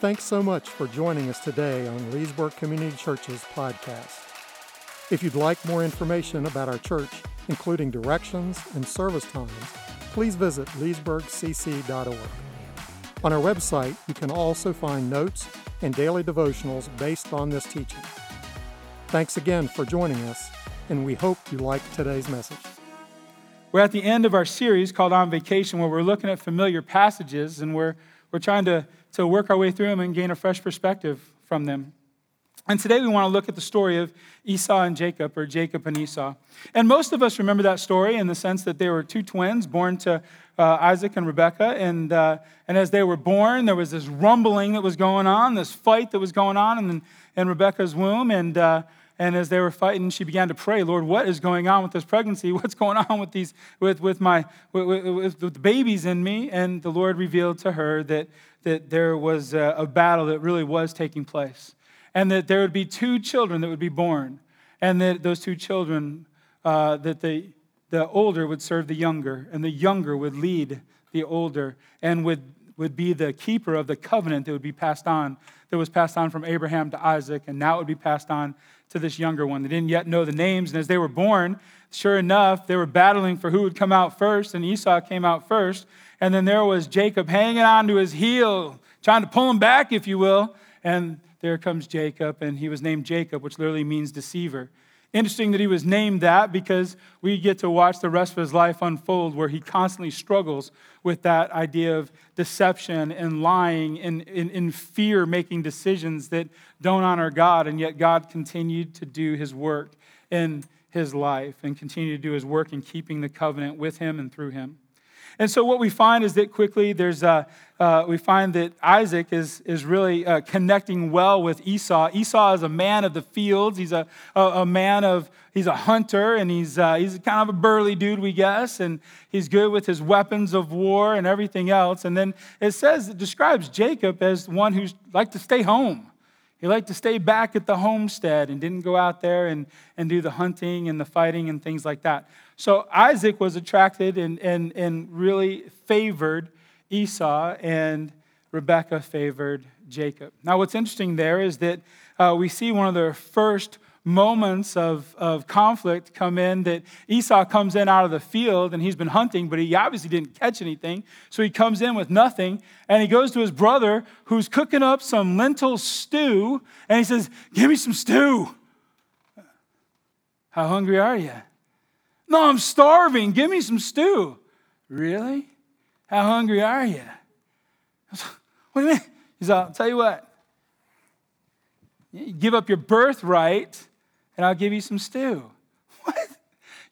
Thanks so much for joining us today on Leesburg Community Church's podcast. If you'd like more information about our church, including directions and service times, please visit leesburgcc.org. On our website, you can also find notes and daily devotionals based on this teaching. Thanks again for joining us, and we hope you liked today's message. We're at the end of our series called On Vacation, where we're looking at familiar passages and we're, we're trying to, to work our way through them and gain a fresh perspective from them. And today we want to look at the story of Esau and Jacob, or Jacob and Esau. And most of us remember that story in the sense that they were two twins born to uh, Isaac and Rebekah. And, uh, and as they were born, there was this rumbling that was going on, this fight that was going on in, in Rebekah's womb. And, uh, and as they were fighting, she began to pray, Lord, what is going on with this pregnancy? What's going on with, these, with, with, my, with, with, with the babies in me? And the Lord revealed to her that, that there was a, a battle that really was taking place and that there would be two children that would be born, and that those two children, uh, that the, the older would serve the younger, and the younger would lead the older, and would, would be the keeper of the covenant that would be passed on, that was passed on from Abraham to Isaac, and now it would be passed on to this younger one. They didn't yet know the names, and as they were born, sure enough, they were battling for who would come out first, and Esau came out first. And then there was Jacob hanging on to his heel, trying to pull him back, if you will. And there comes Jacob, and he was named Jacob, which literally means deceiver. Interesting that he was named that because we get to watch the rest of his life unfold where he constantly struggles with that idea of deception and lying and in fear making decisions that don't honor God, and yet God continued to do his work in his life and continue to do his work in keeping the covenant with him and through him. And so what we find is that quickly there's a, uh, we find that Isaac is, is really uh, connecting well with Esau. Esau is a man of the fields. He's a, a, a man of, he's a hunter, and he's, uh, he's kind of a burly dude, we guess, and he's good with his weapons of war and everything else. And then it says, it describes Jacob as one who's like to stay home. He liked to stay back at the homestead and didn't go out there and, and do the hunting and the fighting and things like that. So Isaac was attracted and, and, and really favored Esau, and Rebekah favored Jacob. Now, what's interesting there is that uh, we see one of the first moments of, of conflict come in that Esau comes in out of the field and he's been hunting, but he obviously didn't catch anything. So he comes in with nothing and he goes to his brother who's cooking up some lentil stew and he says, Give me some stew. How hungry are you? No, I'm starving. Give me some stew. Really? How hungry are you? What do you mean? He's like, I'll tell you what. You give up your birthright, and I'll give you some stew. What?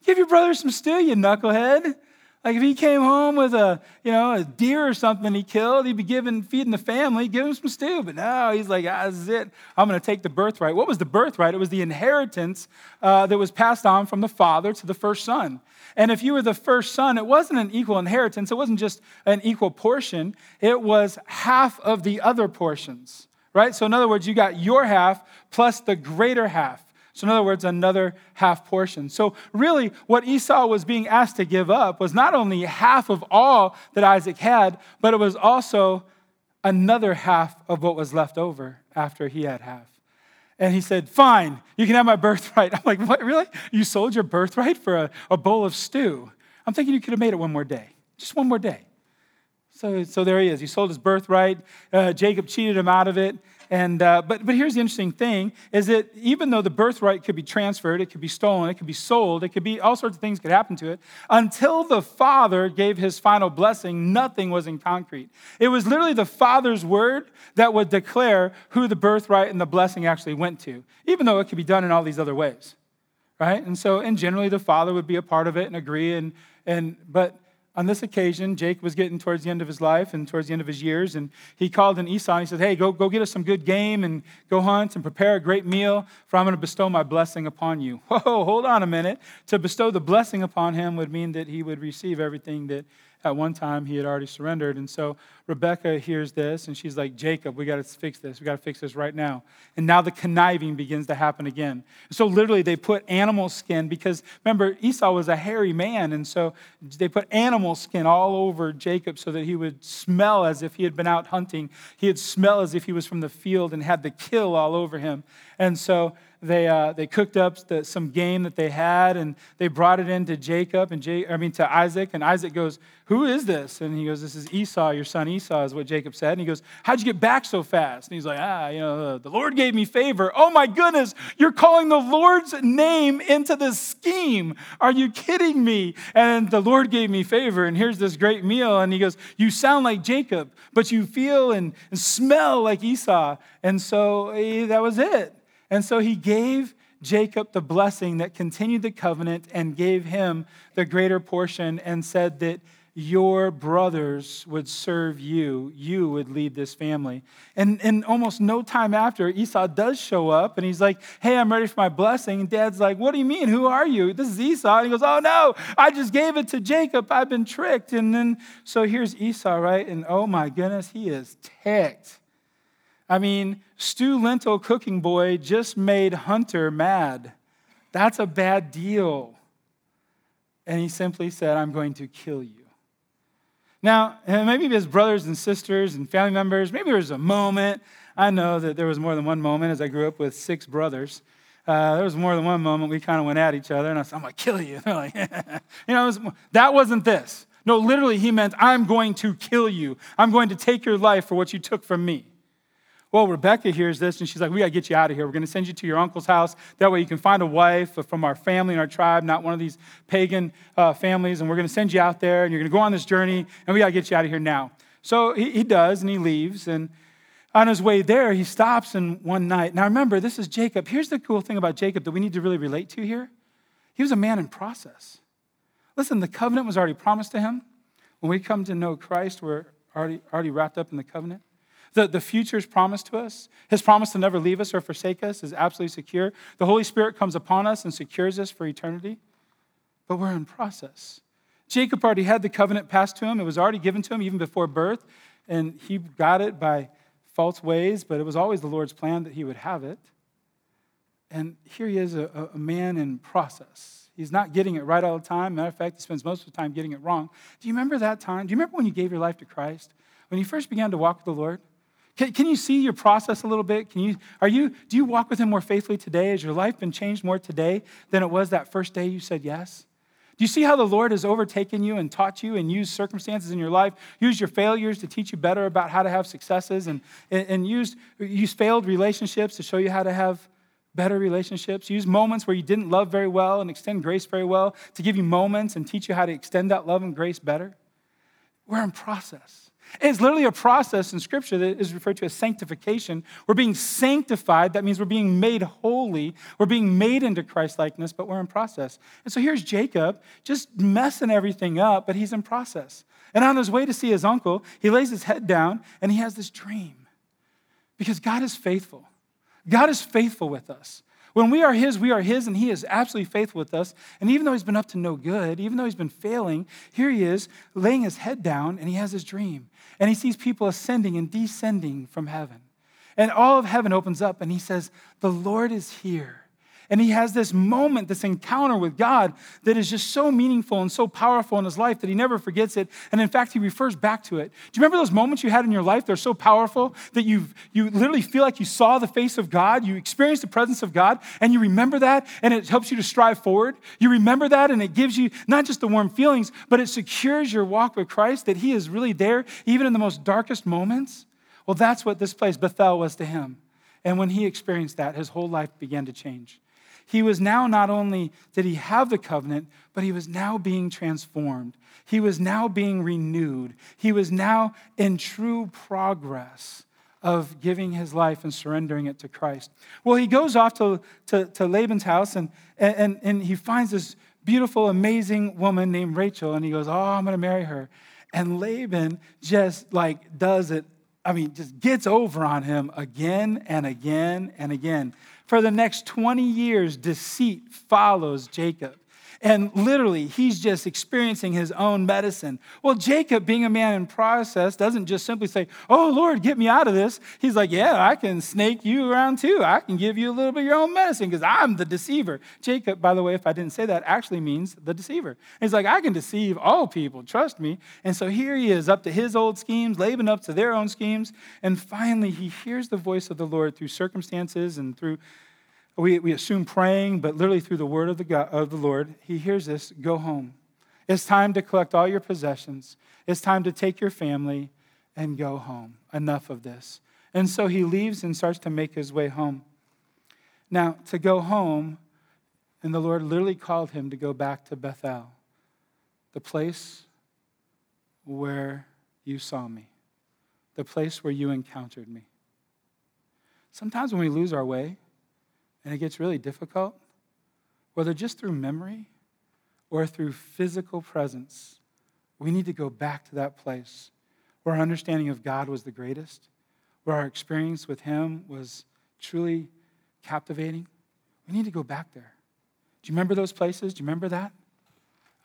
Give your brother some stew, you knucklehead. Like if he came home with a, you know, a deer or something he killed, he'd be giving, feeding the family, give him some stew. But now he's like, ah, this is it. I'm going to take the birthright. What was the birthright? It was the inheritance uh, that was passed on from the father to the first son. And if you were the first son, it wasn't an equal inheritance. It wasn't just an equal portion. It was half of the other portions, right? So in other words, you got your half plus the greater half. So, in other words, another half portion. So, really, what Esau was being asked to give up was not only half of all that Isaac had, but it was also another half of what was left over after he had half. And he said, Fine, you can have my birthright. I'm like, What, really? You sold your birthright for a, a bowl of stew? I'm thinking you could have made it one more day, just one more day. So, so there he is. He sold his birthright. Uh, Jacob cheated him out of it. And, uh, but, but here's the interesting thing is that even though the birthright could be transferred, it could be stolen, it could be sold, it could be all sorts of things could happen to it, until the father gave his final blessing, nothing was in concrete. It was literally the father's word that would declare who the birthright and the blessing actually went to, even though it could be done in all these other ways. Right? And so, and generally the father would be a part of it and agree, and, and but on this occasion, Jake was getting towards the end of his life and towards the end of his years, and he called in Esau and he said, Hey, go, go get us some good game and go hunt and prepare a great meal, for I'm going to bestow my blessing upon you. Whoa, hold on a minute. To bestow the blessing upon him would mean that he would receive everything that at one time he had already surrendered. And so Rebecca hears this and she's like, Jacob, we got to fix this. We got to fix this right now. And now the conniving begins to happen again. So literally, they put animal skin because remember, Esau was a hairy man. And so they put animal skin all over Jacob so that he would smell as if he had been out hunting. He'd smell as if he was from the field and had the kill all over him. And so they, uh, they cooked up the, some game that they had and they brought it into Jacob and I mean to Isaac. And Isaac goes, Who is this? And he goes, This is Esau, your son Esau, is what Jacob said. And he goes, How'd you get back so fast? And he's like, Ah, you know, the Lord gave me favor. Oh my goodness, you're calling the Lord's name into this scheme. Are you kidding me? And the Lord gave me favor. And here's this great meal. And he goes, You sound like Jacob, but you feel and, and smell like Esau. And so eh, that was it. And so he gave Jacob the blessing that continued the covenant and gave him the greater portion and said that your brothers would serve you, you would lead this family. And, and almost no time after, Esau does show up and he's like, Hey, I'm ready for my blessing. And dad's like, What do you mean? Who are you? This is Esau. And he goes, Oh no, I just gave it to Jacob. I've been tricked. And then, so here's Esau, right? And oh my goodness, he is ticked. I mean, Stew Lentil Cooking Boy just made Hunter mad. That's a bad deal. And he simply said, I'm going to kill you. Now, maybe his brothers and sisters and family members, maybe there was a moment. I know that there was more than one moment as I grew up with six brothers. Uh, there was more than one moment we kind of went at each other, and I said, I'm going to kill you. They're like, you know, was, that wasn't this. No, literally, he meant, I'm going to kill you. I'm going to take your life for what you took from me. Well, Rebecca hears this and she's like, We got to get you out of here. We're going to send you to your uncle's house. That way you can find a wife from our family and our tribe, not one of these pagan uh, families. And we're going to send you out there and you're going to go on this journey and we got to get you out of here now. So he, he does and he leaves. And on his way there, he stops and one night. Now remember, this is Jacob. Here's the cool thing about Jacob that we need to really relate to here he was a man in process. Listen, the covenant was already promised to him. When we come to know Christ, we're already, already wrapped up in the covenant. The, the future is promised to us. His promise to never leave us or forsake us is absolutely secure. The Holy Spirit comes upon us and secures us for eternity, but we're in process. Jacob already had the covenant passed to him, it was already given to him even before birth, and he got it by false ways, but it was always the Lord's plan that he would have it. And here he is, a, a man in process. He's not getting it right all the time. Matter of fact, he spends most of the time getting it wrong. Do you remember that time? Do you remember when you gave your life to Christ? When you first began to walk with the Lord? Can, can you see your process a little bit? Can you, are you, do you walk with Him more faithfully today? Has your life been changed more today than it was that first day you said yes? Do you see how the Lord has overtaken you and taught you and used circumstances in your life, used your failures to teach you better about how to have successes, and, and used, used failed relationships to show you how to have better relationships? Use moments where you didn't love very well and extend grace very well to give you moments and teach you how to extend that love and grace better? We're in process. It's literally a process in Scripture that is referred to as sanctification. We're being sanctified. That means we're being made holy. We're being made into Christ likeness, but we're in process. And so here's Jacob just messing everything up, but he's in process. And on his way to see his uncle, he lays his head down and he has this dream. Because God is faithful. God is faithful with us. When we are His, we are His, and He is absolutely faithful with us. And even though He's been up to no good, even though He's been failing, here He is laying His head down and He has His dream. And He sees people ascending and descending from heaven. And all of heaven opens up and He says, The Lord is here. And he has this moment, this encounter with God that is just so meaningful and so powerful in his life that he never forgets it. And in fact, he refers back to it. Do you remember those moments you had in your life that are so powerful that you you literally feel like you saw the face of God, you experienced the presence of God, and you remember that and it helps you to strive forward? You remember that and it gives you not just the warm feelings, but it secures your walk with Christ that he is really there even in the most darkest moments? Well, that's what this place, Bethel, was to him. And when he experienced that, his whole life began to change he was now not only did he have the covenant, but he was now being transformed. He was now being renewed. He was now in true progress of giving his life and surrendering it to Christ. Well, he goes off to, to, to Laban's house and, and, and he finds this beautiful, amazing woman named Rachel, and he goes, Oh, I'm going to marry her. And Laban just like does it, I mean, just gets over on him again and again and again. For the next 20 years, deceit follows Jacob. And literally, he's just experiencing his own medicine. Well, Jacob, being a man in process, doesn't just simply say, Oh, Lord, get me out of this. He's like, Yeah, I can snake you around too. I can give you a little bit of your own medicine because I'm the deceiver. Jacob, by the way, if I didn't say that, actually means the deceiver. He's like, I can deceive all people, trust me. And so here he is, up to his old schemes, Laban up to their own schemes. And finally, he hears the voice of the Lord through circumstances and through we, we assume praying, but literally through the word of the, God, of the Lord, he hears this go home. It's time to collect all your possessions. It's time to take your family and go home. Enough of this. And so he leaves and starts to make his way home. Now, to go home, and the Lord literally called him to go back to Bethel, the place where you saw me, the place where you encountered me. Sometimes when we lose our way, and it gets really difficult, whether just through memory or through physical presence, we need to go back to that place where our understanding of God was the greatest, where our experience with Him was truly captivating. We need to go back there. Do you remember those places? Do you remember that?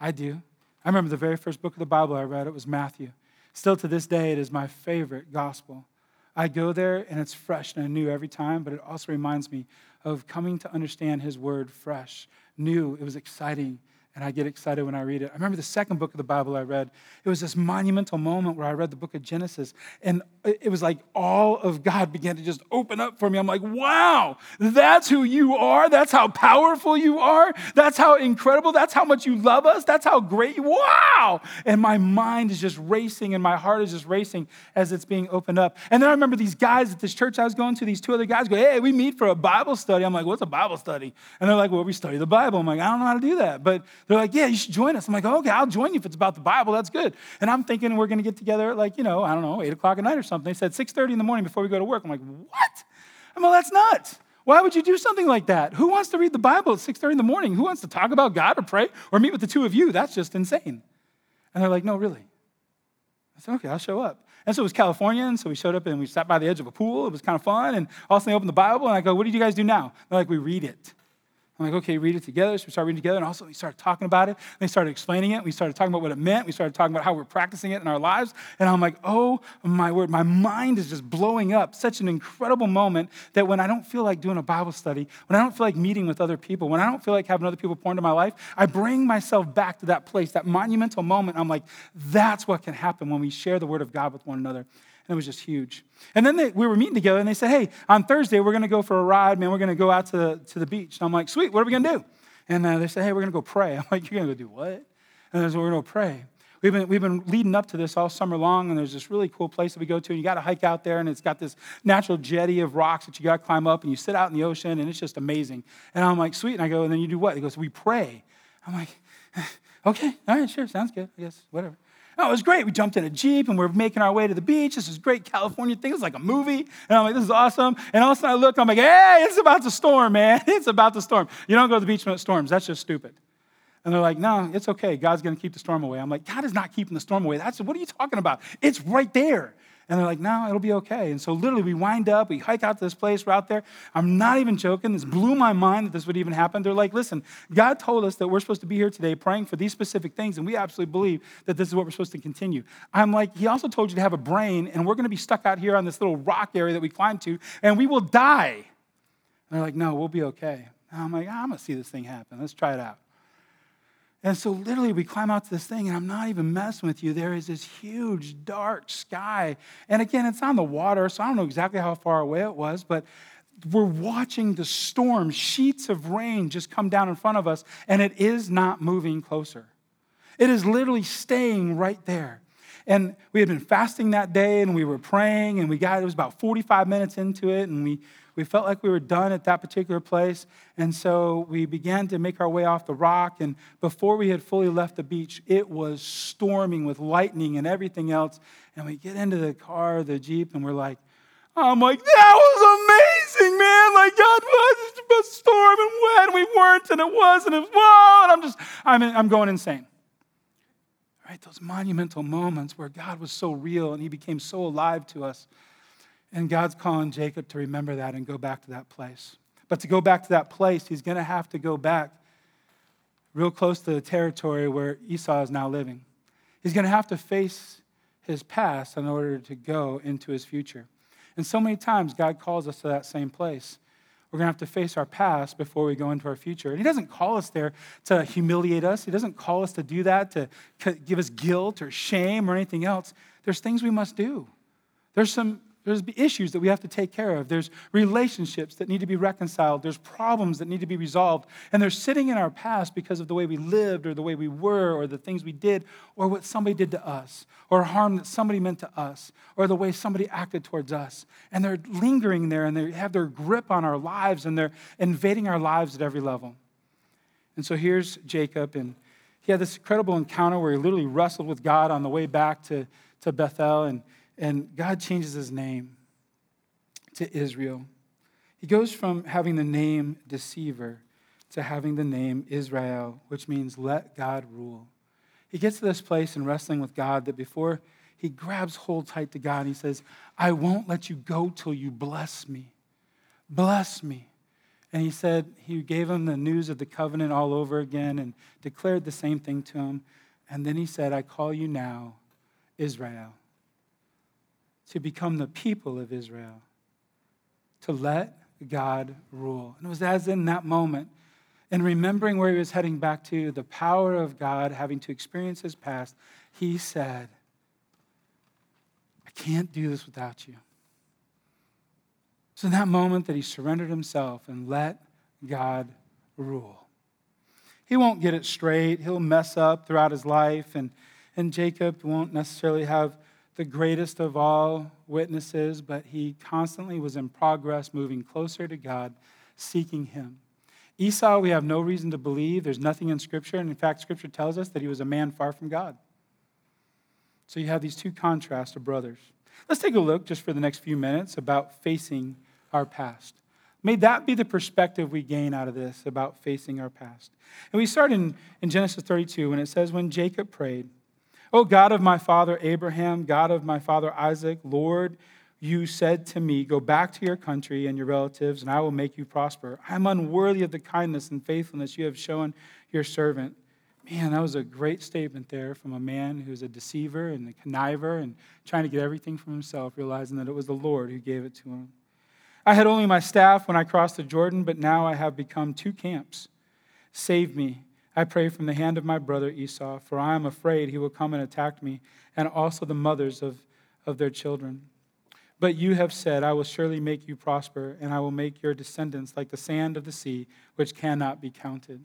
I do. I remember the very first book of the Bible I read, it was Matthew. Still to this day, it is my favorite gospel. I go there and it's fresh and new every time, but it also reminds me of coming to understand His Word fresh, new. It was exciting and I get excited when I read it. I remember the second book of the Bible I read. It was this monumental moment where I read the book of Genesis, and it was like all of God began to just open up for me. I'm like, wow, that's who you are. That's how powerful you are. That's how incredible. That's how much you love us. That's how great. Wow. And my mind is just racing, and my heart is just racing as it's being opened up. And then I remember these guys at this church I was going to, these two other guys go, hey, we meet for a Bible study. I'm like, what's a Bible study? And they're like, well, we study the Bible. I'm like, I don't know how to do that. But they're like, yeah, you should join us. I'm like, okay, I'll join you if it's about the Bible. That's good. And I'm thinking we're going to get together at like, you know, I don't know, 8 o'clock at night or something. They said 6.30 in the morning before we go to work. I'm like, what? I'm like, that's nuts. Why would you do something like that? Who wants to read the Bible at 6.30 in the morning? Who wants to talk about God or pray or meet with the two of you? That's just insane. And they're like, no, really. I said, okay, I'll show up. And so it was California, and so we showed up and we sat by the edge of a pool. It was kind of fun. And all of a sudden they opened the Bible, and I go, what did you guys do now? They're like, we read it. I'm like, okay, read it together. So we started reading together, and also we started talking about it. And they started explaining it. We started talking about what it meant. We started talking about how we're practicing it in our lives. And I'm like, oh my word, my mind is just blowing up. Such an incredible moment that when I don't feel like doing a Bible study, when I don't feel like meeting with other people, when I don't feel like having other people pour into my life, I bring myself back to that place, that monumental moment. I'm like, that's what can happen when we share the word of God with one another. And it was just huge. And then they, we were meeting together, and they said, Hey, on Thursday, we're going to go for a ride, man. We're going to go out to the, to the beach. And I'm like, Sweet, what are we going to do? And uh, they said, Hey, we're going to go pray. I'm like, You're going to go do what? And they said, We're going to pray. We've been, we've been leading up to this all summer long, and there's this really cool place that we go to, and you got to hike out there, and it's got this natural jetty of rocks that you got to climb up, and you sit out in the ocean, and it's just amazing. And I'm like, sweet. And I go, and then you do what? He goes, we pray. I'm like, okay, all right, sure, sounds good, I guess, whatever. Oh, it was great. We jumped in a Jeep and we are making our way to the beach. This is great California thing. It's like a movie. And I'm like, this is awesome. And all of a sudden I look, I'm like, hey, it's about to storm, man. It's about to storm. You don't go to the beach when it storms. That's just stupid. And they're like, no, it's okay. God's going to keep the storm away. I'm like, God is not keeping the storm away. That's what are you talking about? It's right there. And they're like, no, it'll be okay. And so literally we wind up, we hike out to this place, we're out there. I'm not even joking. This blew my mind that this would even happen. They're like, listen, God told us that we're supposed to be here today praying for these specific things, and we absolutely believe that this is what we're supposed to continue. I'm like, he also told you to have a brain, and we're going to be stuck out here on this little rock area that we climb to, and we will die. And they're like, no, we'll be okay. And I'm like, ah, I'm going to see this thing happen. Let's try it out. And so, literally, we climb out to this thing, and I'm not even messing with you. There is this huge, dark sky. And again, it's on the water, so I don't know exactly how far away it was, but we're watching the storm, sheets of rain just come down in front of us, and it is not moving closer. It is literally staying right there. And we had been fasting that day, and we were praying, and we got, it was about 45 minutes into it, and we we felt like we were done at that particular place. And so we began to make our way off the rock. And before we had fully left the beach, it was storming with lightning and everything else. And we get into the car, the Jeep, and we're like, I'm like, that was amazing, man. Like, God was a storm and wet, and we weren't, and it was, and it was, whoa. And I'm just, I'm, I'm going insane. Right? Those monumental moments where God was so real and he became so alive to us. And God's calling Jacob to remember that and go back to that place. But to go back to that place, he's going to have to go back real close to the territory where Esau is now living. He's going to have to face his past in order to go into his future. And so many times, God calls us to that same place. We're going to have to face our past before we go into our future. And He doesn't call us there to humiliate us, He doesn't call us to do that to give us guilt or shame or anything else. There's things we must do. There's some there's issues that we have to take care of. There's relationships that need to be reconciled. There's problems that need to be resolved. And they're sitting in our past because of the way we lived or the way we were or the things we did or what somebody did to us or harm that somebody meant to us or the way somebody acted towards us. And they're lingering there and they have their grip on our lives and they're invading our lives at every level. And so here's Jacob, and he had this incredible encounter where he literally wrestled with God on the way back to, to Bethel. And and God changes his name to Israel. He goes from having the name deceiver to having the name Israel, which means let God rule. He gets to this place in wrestling with God that before he grabs hold tight to God he says, I won't let you go till you bless me. Bless me. And he said, he gave him the news of the covenant all over again and declared the same thing to him. And then he said, I call you now Israel to become the people of Israel, to let God rule. And it was as in that moment, and remembering where he was heading back to, the power of God, having to experience his past, he said, I can't do this without you. So, in that moment that he surrendered himself and let God rule. He won't get it straight. He'll mess up throughout his life, and, and Jacob won't necessarily have the greatest of all witnesses, but he constantly was in progress, moving closer to God, seeking him. Esau, we have no reason to believe. There's nothing in Scripture. And in fact, Scripture tells us that he was a man far from God. So you have these two contrasts of brothers. Let's take a look just for the next few minutes about facing our past. May that be the perspective we gain out of this about facing our past. And we start in, in Genesis 32 when it says, When Jacob prayed, O God of my father Abraham, God of my father Isaac, Lord, you said to me, Go back to your country and your relatives, and I will make you prosper. I am unworthy of the kindness and faithfulness you have shown your servant. Man, that was a great statement there from a man who's a deceiver and a conniver and trying to get everything from himself, realizing that it was the Lord who gave it to him. I had only my staff when I crossed the Jordan, but now I have become two camps. Save me I pray from the hand of my brother Esau, for I am afraid he will come and attack me, and also the mothers of, of their children. But you have said, I will surely make you prosper, and I will make your descendants like the sand of the sea, which cannot be counted.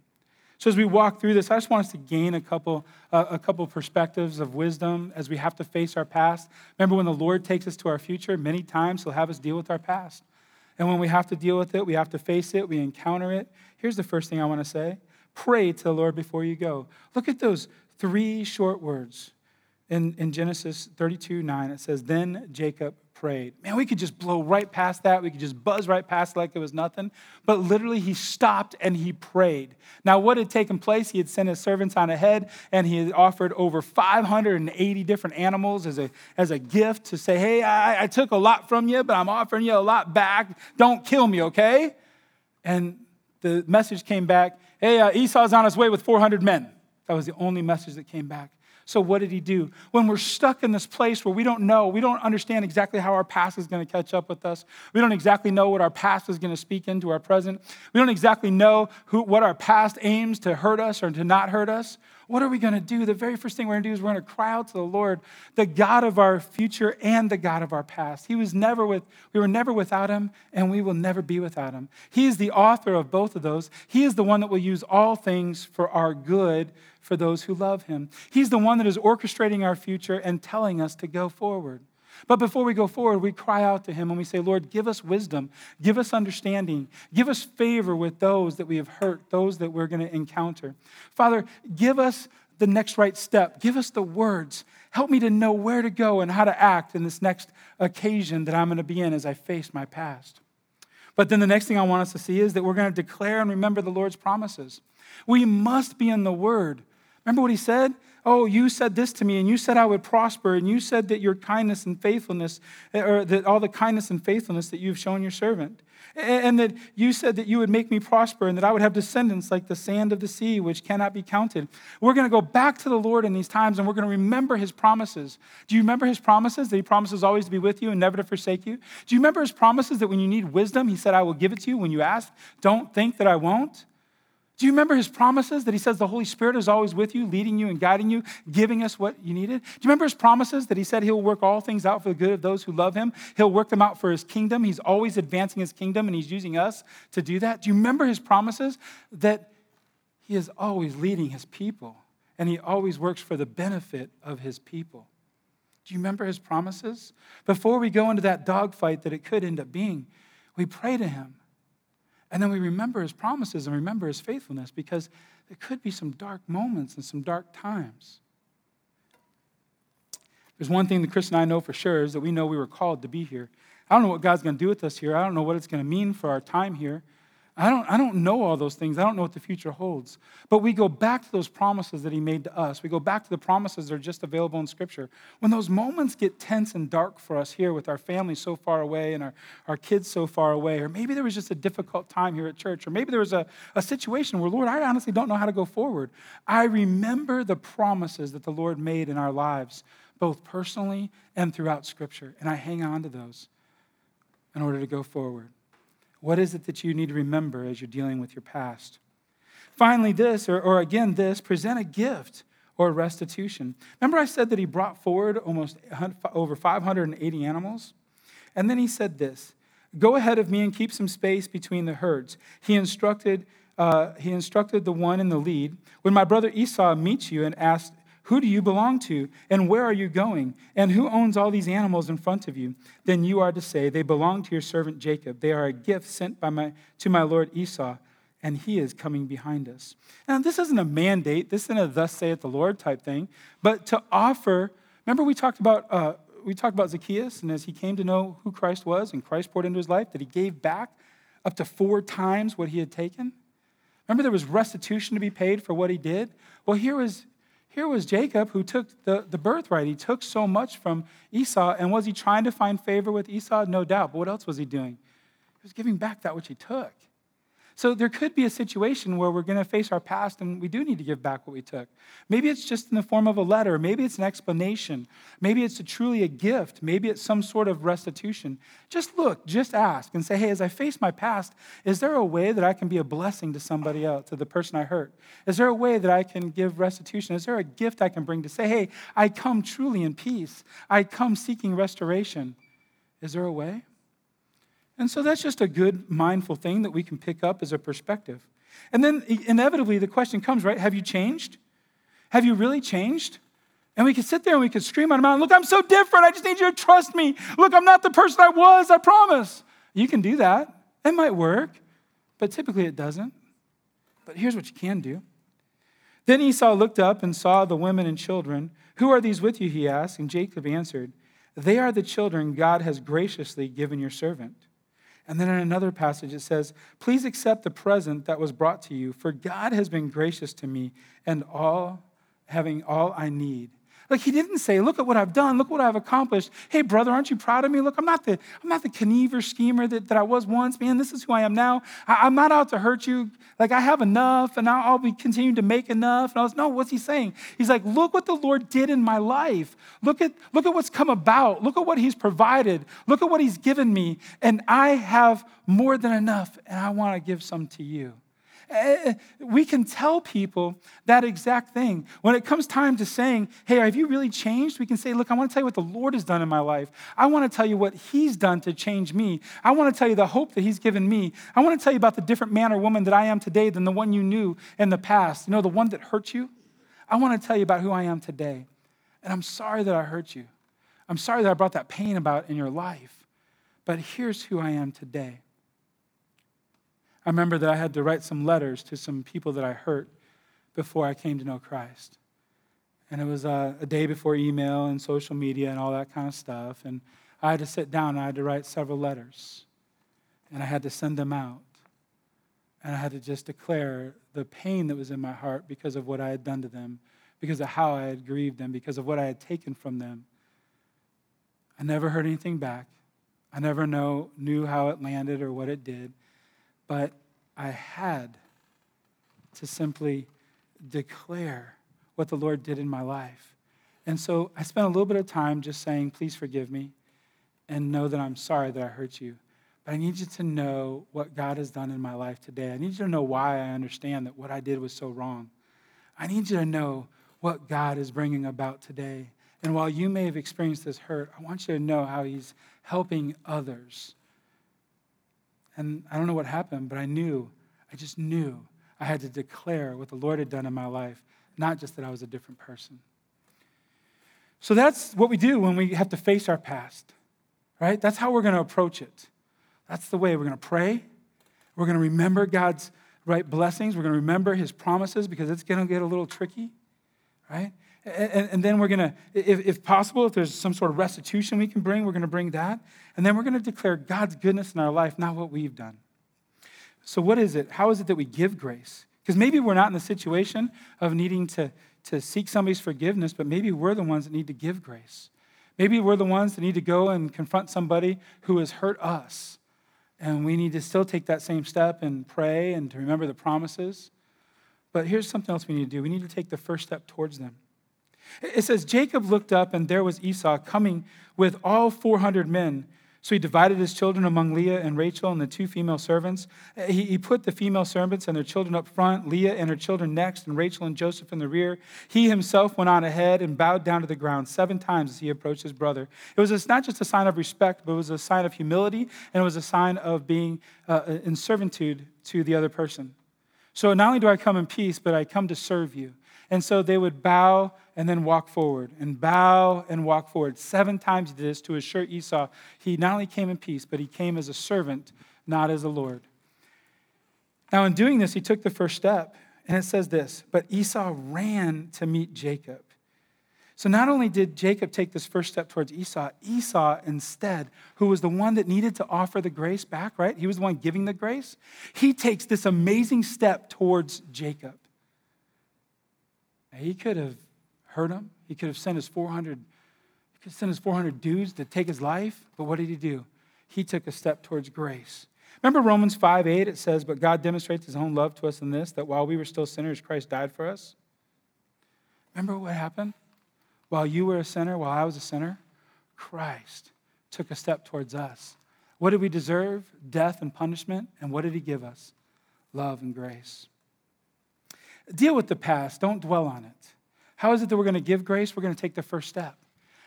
So as we walk through this, I just want us to gain a couple, uh, a couple perspectives of wisdom as we have to face our past. Remember, when the Lord takes us to our future, many times He'll have us deal with our past. And when we have to deal with it, we have to face it, we encounter it. Here's the first thing I want to say Pray to the Lord before you go. Look at those three short words in, in Genesis 32 9. It says, Then Jacob prayed. Man, we could just blow right past that. We could just buzz right past like it was nothing. But literally, he stopped and he prayed. Now, what had taken place? He had sent his servants on ahead and he had offered over 580 different animals as a, as a gift to say, Hey, I, I took a lot from you, but I'm offering you a lot back. Don't kill me, okay? And the message came back hey, uh, Esau's on his way with 400 men. That was the only message that came back. So, what did he do? When we're stuck in this place where we don't know, we don't understand exactly how our past is going to catch up with us, we don't exactly know what our past is going to speak into our present, we don't exactly know who, what our past aims to hurt us or to not hurt us, what are we going to do? The very first thing we're going to do is we're going to cry out to the Lord, the God of our future and the God of our past. He was never with, we were never without him, and we will never be without him. He is the author of both of those. He is the one that will use all things for our good for those who love him. He's the one that is orchestrating our future and telling us to go forward. But before we go forward, we cry out to Him and we say, Lord, give us wisdom, give us understanding, give us favor with those that we have hurt, those that we're going to encounter. Father, give us the next right step, give us the words. Help me to know where to go and how to act in this next occasion that I'm going to be in as I face my past. But then the next thing I want us to see is that we're going to declare and remember the Lord's promises. We must be in the Word. Remember what He said? Oh, you said this to me, and you said I would prosper, and you said that your kindness and faithfulness, eh, or that all the kindness and faithfulness that you've shown your servant and that you said that you would make me prosper and that I would have descendants like the sand of the sea, which cannot be counted. We're going to go back to the Lord in these times and we're going to remember his promises. Do you remember his promises that he promises always to be with you and never to forsake you? Do you remember his promises that when you need wisdom, he said, I will give it to you when you ask? Don't think that I won't. Do you remember his promises that he says the Holy Spirit is always with you, leading you and guiding you, giving us what you needed? Do you remember his promises that he said he'll work all things out for the good of those who love him? He'll work them out for his kingdom. He's always advancing his kingdom and he's using us to do that. Do you remember his promises that he is always leading his people and he always works for the benefit of his people? Do you remember his promises? Before we go into that dogfight that it could end up being, we pray to him and then we remember his promises and remember his faithfulness because there could be some dark moments and some dark times. There's one thing that Chris and I know for sure is that we know we were called to be here. I don't know what God's going to do with us here. I don't know what it's going to mean for our time here. I don't, I don't know all those things. I don't know what the future holds. But we go back to those promises that He made to us. We go back to the promises that are just available in Scripture. When those moments get tense and dark for us here with our family so far away and our, our kids so far away, or maybe there was just a difficult time here at church, or maybe there was a, a situation where, Lord, I honestly don't know how to go forward. I remember the promises that the Lord made in our lives, both personally and throughout Scripture, and I hang on to those in order to go forward. What is it that you need to remember as you're dealing with your past? Finally, this, or, or again, this, present a gift or restitution. Remember, I said that he brought forward almost over 580 animals? And then he said this Go ahead of me and keep some space between the herds. He instructed, uh, he instructed the one in the lead. When my brother Esau meets you and asks, who do you belong to? And where are you going? And who owns all these animals in front of you? Then you are to say, They belong to your servant Jacob. They are a gift sent by my, to my lord Esau, and he is coming behind us. Now, this isn't a mandate. This isn't a thus saith the Lord type thing, but to offer. Remember, we talked about. Uh, we talked about Zacchaeus, and as he came to know who Christ was and Christ poured into his life, that he gave back up to four times what he had taken. Remember, there was restitution to be paid for what he did? Well, here was here was Jacob who took the, the birthright. He took so much from Esau. And was he trying to find favor with Esau? No doubt. But what else was he doing? He was giving back that which he took. So there could be a situation where we're going to face our past and we do need to give back what we took. Maybe it's just in the form of a letter. Maybe it's an explanation. Maybe it's a truly a gift. Maybe it's some sort of restitution. Just look, just ask and say, hey, as I face my past, is there a way that I can be a blessing to somebody else, to the person I hurt? Is there a way that I can give restitution? Is there a gift I can bring to say, hey, I come truly in peace? I come seeking restoration. Is there a way? And so that's just a good, mindful thing that we can pick up as a perspective. And then inevitably the question comes, right? Have you changed? Have you really changed? And we could sit there and we could scream on a mountain, Look, I'm so different. I just need you to trust me. Look, I'm not the person I was, I promise. You can do that. It might work, but typically it doesn't. But here's what you can do. Then Esau looked up and saw the women and children. Who are these with you? He asked. And Jacob answered, They are the children God has graciously given your servant. And then in another passage, it says, Please accept the present that was brought to you, for God has been gracious to me and all having all I need. Like he didn't say, look at what I've done, look what I've accomplished. Hey, brother, aren't you proud of me? Look, I'm not the, I'm not the conniver schemer that, that I was once. Man, this is who I am now. I, am not out to hurt you. Like I have enough, and now I'll be continuing to make enough. And I was, no, what's he saying? He's like, look what the Lord did in my life. Look at, look at what's come about. Look at what he's provided. Look at what he's given me. And I have more than enough, and I want to give some to you. Eh, we can tell people that exact thing. When it comes time to saying, Hey, have you really changed? We can say, Look, I want to tell you what the Lord has done in my life. I want to tell you what He's done to change me. I want to tell you the hope that He's given me. I want to tell you about the different man or woman that I am today than the one you knew in the past. You know, the one that hurt you? I want to tell you about who I am today. And I'm sorry that I hurt you. I'm sorry that I brought that pain about in your life. But here's who I am today. I remember that I had to write some letters to some people that I hurt before I came to know Christ. And it was a, a, day before email and social media and all that kind of stuff. And I had to sit down and I had to write several letters. And I had to send them out. And I had to just declare the pain that was in my heart because of what I had done to them because of how I had grieved them, because of what I had taken from them. I never heard anything back. I never know, knew how it landed or what it did, but I had to simply declare what the Lord did in my life. And so I spent a little bit of time just saying, Please forgive me and know that I'm sorry that I hurt you. But I need you to know what God has done in my life today. I need you to know why I understand that what I did was so wrong. I need you to know what God is bringing about today. And while you may have experienced this hurt, I want you to know how He's helping others. And I don't know what happened, but I knew, I just knew I had to declare what the Lord had done in my life, not just that I was a different person. So that's what we do when we have to face our past, right? That's how we're going to approach it. That's the way we're going to pray. We're going to remember God's right blessings. We're going to remember his promises because it's going to get a little tricky, right? And, and then we're going to, if, if possible, if there's some sort of restitution we can bring, we're going to bring that. And then we're going to declare God's goodness in our life, not what we've done. So, what is it? How is it that we give grace? Because maybe we're not in the situation of needing to, to seek somebody's forgiveness, but maybe we're the ones that need to give grace. Maybe we're the ones that need to go and confront somebody who has hurt us. And we need to still take that same step and pray and to remember the promises. But here's something else we need to do we need to take the first step towards them. It says, Jacob looked up, and there was Esau coming with all 400 men. So he divided his children among Leah and Rachel and the two female servants. He, he, put the female servants and their children up front, Leah and her children next, and Rachel and Joseph in the rear. He himself went on ahead and bowed down to the ground seven times as he approached his brother. It was a, not just a sign of respect, but it was a sign of humility, and it was a sign of being uh, in servitude to the other person. So not only do I come in peace, but I come to serve you. And so they would bow and then walk forward, and bow and walk forward. Seven times he did this to assure Esau he not only came in peace, but he came as a servant, not as a Lord. Now, in doing this, he took the first step, and it says this But Esau ran to meet Jacob. So not only did Jacob take this first step towards Esau, Esau instead, who was the one that needed to offer the grace back, right? He was the one giving the grace. He takes this amazing step towards Jacob. He could have hurt him. He could have sent his 400, he could send his 400 dudes to take his life. But what did he do? He took a step towards grace. Remember Romans 5 8, it says, But God demonstrates his own love to us in this, that while we were still sinners, Christ died for us. Remember what happened? While you were a sinner, while I was a sinner, Christ took a step towards us. What did we deserve? Death and punishment. And what did he give us? Love and grace. Deal with the past, don't dwell on it. How is it that we're going to give grace? We're going to take the first step.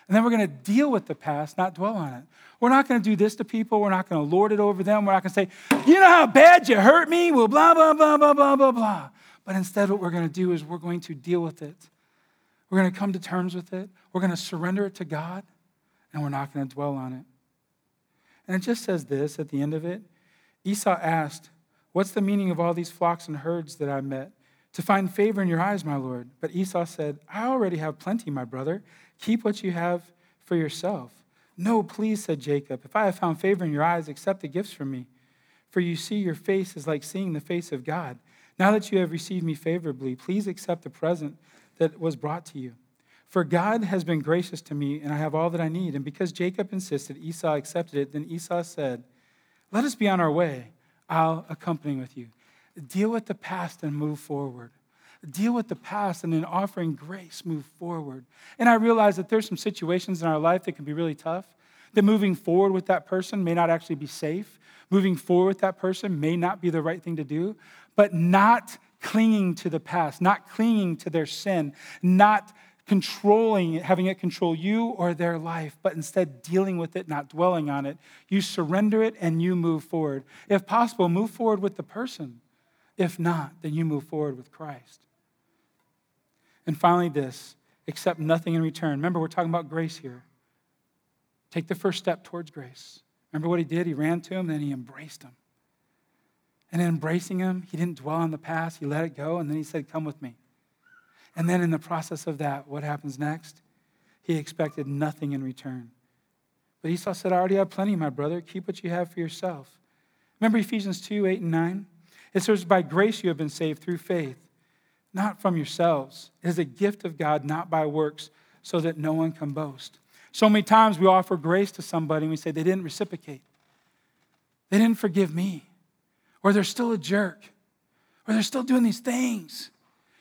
And then we're going to deal with the past, not dwell on it. We're not going to do this to people. We're not going to lord it over them. We're not going to say, you know how bad you hurt me? Well, blah, blah, blah, blah, blah, blah, blah. But instead, what we're going to do is we're going to deal with it. We're going to come to terms with it. We're going to surrender it to God, and we're not going to dwell on it. And it just says this at the end of it Esau asked, What's the meaning of all these flocks and herds that I met? to find favor in your eyes, my Lord. But Esau said, I already have plenty, my brother. Keep what you have for yourself. No, please, said Jacob. If I have found favor in your eyes, accept the gifts from me. For you see, your face is like seeing the face of God. Now that you have received me favorably, please accept the present that was brought to you. For God has been gracious to me, and I have all that I need. And because Jacob insisted, Esau accepted it. Then Esau said, Let us be on our way. I'll accompany with you. Deal with the past and move forward. Deal with the past and in offering grace, move forward. And I realize that there's some situations in our life that can be really tough, that moving forward with that person may not actually be safe. Moving forward with that person may not be the right thing to do, but not clinging to the past, not clinging to their sin, not controlling it, having it control you or their life, but instead dealing with it, not dwelling on it. You surrender it and you move forward. If possible, move forward with the person. If not, then you move forward with Christ. And finally, this accept nothing in return. Remember, we're talking about grace here. Take the first step towards grace. Remember what he did? He ran to him, then he embraced him. And in embracing him, he didn't dwell on the past, he let it go, and then he said, Come with me. And then in the process of that, what happens next? He expected nothing in return. But Esau said, I already have plenty, my brother. Keep what you have for yourself. Remember Ephesians 2 8 and 9? It says, By grace you have been saved through faith. not from yourselves. It is a gift of God, not by works, so that no one can boast. So many times we offer grace to somebody and we say, they didn't reciprocate. They didn't forgive me. Or they're still a jerk. Or they're still doing these things.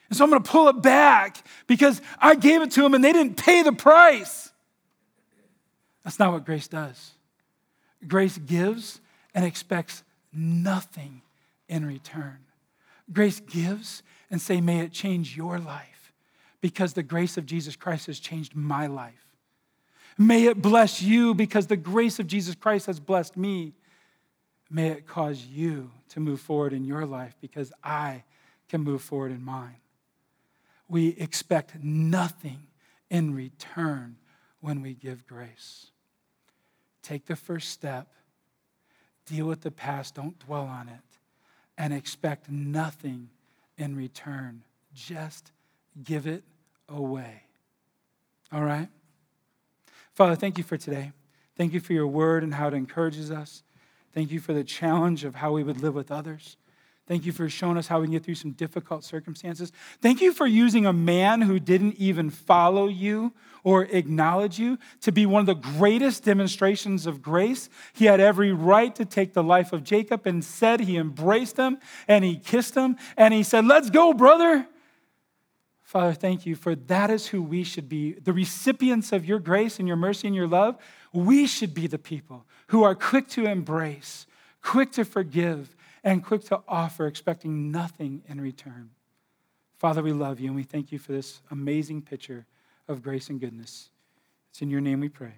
And so I'm going to pull it back because I gave it to them and they didn't pay the price. That's not what grace does. Grace gives and expects nothing in return. Grace gives and say, May it change your life because the grace of Jesus Christ has changed my life. May it bless you because the grace of Jesus Christ has blessed me. May it cause you to move forward in your life because I can move forward in mine. We expect nothing in return when we give grace. Take the first step, deal with the past, don't dwell on it, and expect nothing in return. Just give it away. All right? Father, thank you for today. Thank you for your word and how it encourages us. Thank you for the challenge of how we would live with others. Thank you for showing us how we can get through some difficult circumstances. Thank you for using a man who didn't even follow you or acknowledge you to be one of the greatest demonstrations of grace. He had every right to take the life of Jacob and said he embraced him and he kissed him and he said, Let's go, brother. Father, thank you for that is who we should be. The recipients of your grace and your mercy and your love, we should be the people who are quick to embrace, quick to forgive, and quick to offer, expecting nothing in return. Father, we love you and we thank you for this amazing picture of grace and goodness. It's in your name we pray.